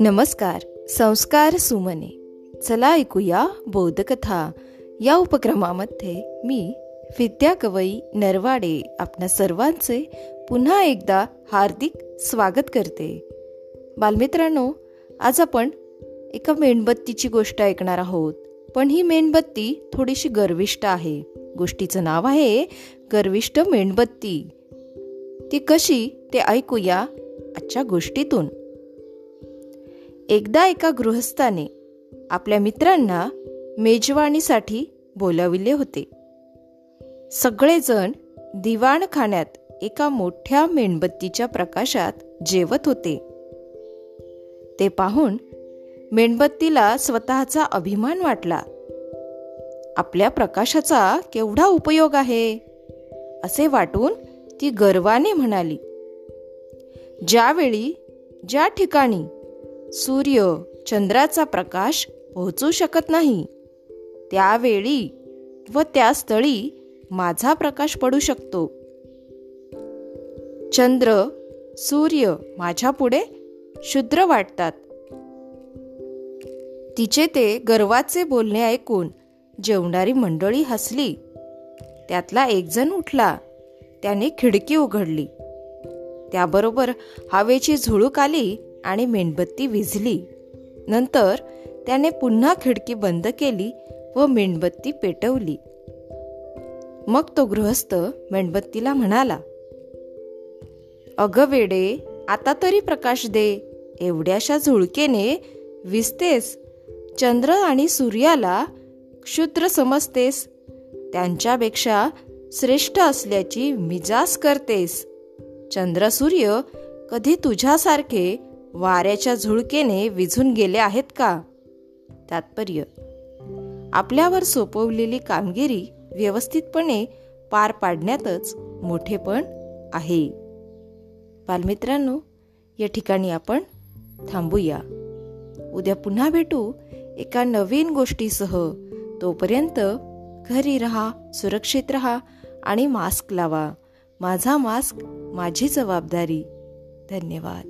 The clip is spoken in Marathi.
नमस्कार संस्कार सुमने. चला ऐकूया बोधकथा. या उपक्रमामध्ये मी विद्या कवई नरवाडे आपल्या सर्वांचे पुन्हा एकदा हार्दिक स्वागत करते. बालमित्रांनो आज आपण एका मेणबत्तीची गोष्ट ऐकणार आहोत. पण ही मेणबत्ती थोडीशी गर्विष्ट आहे. गोष्टीचं नाव आहे गर्विष्ट मेणबत्ती. ती कशी ते ऐकूया आजच्या गोष्टीतून. एकदा एका गृहस्थाने आपल्या मित्रांना मेजवानीसाठी बोलाविले होते. सगळेजण दिवाणखान्यात एका मोठ्या मेणबत्तीच्या प्रकाशात जेवत होते. ते पाहून मेणबत्तीला स्वतःचा अभिमान वाटला. आपल्या प्रकाशाचा केवढा उपयोग आहे असे वाटून ती गर्वाने म्हणाली ज्यावेळी ज्या ठिकाणी सूर्य चंद्राचा प्रकाश पोहोचू शकत नाही त्यावेळी व त्या स्थळी माझा प्रकाश पडू शकतो. चंद्र सूर्य माझ्या पुढे शुद्र वाटतात. तिचे ते गर्वाचे बोलणे ऐकून जेवणारी मंडळी हसली. त्यातला एकजण उठला. त्याने खिडकी उघडली. त्याबरोबर हवेची झुळूक आली आणि मेणबत्ती विझली. नंतर त्याने पुन्हा खिडकी बंद केली व मेणबत्ती पेटवली. मग तो गृहस्थ मेणबत्तीला म्हणाला अग वेडे आता तरी प्रकाश दे. एवढ्याशा झुळकेने विसतेस चंद्र आणि सूर्याला क्षुद्र समजतेस. त्यांच्यापेक्षा श्रेष्ठ असल्याची मिजास करतेस. चंद्रसूर्य कधी तुझ्यासारखे वाऱ्याच्या झुळकेने विझून गेले आहेत का? तात्पर्य आपल्यावर सोपवलेली कामगिरी व्यवस्थितपणे पार पाडण्यातच मोठेपण आहे. बालमित्रांनो या ठिकाणी आपण थांबूया. उद्या पुन्हा भेटू एका नवीन गोष्टीसह. तोपर्यंत घरी रहा सुरक्षित रहा आणि मास्क लावा. माझा मास्क माझी जबाबदारी. धन्यवाद.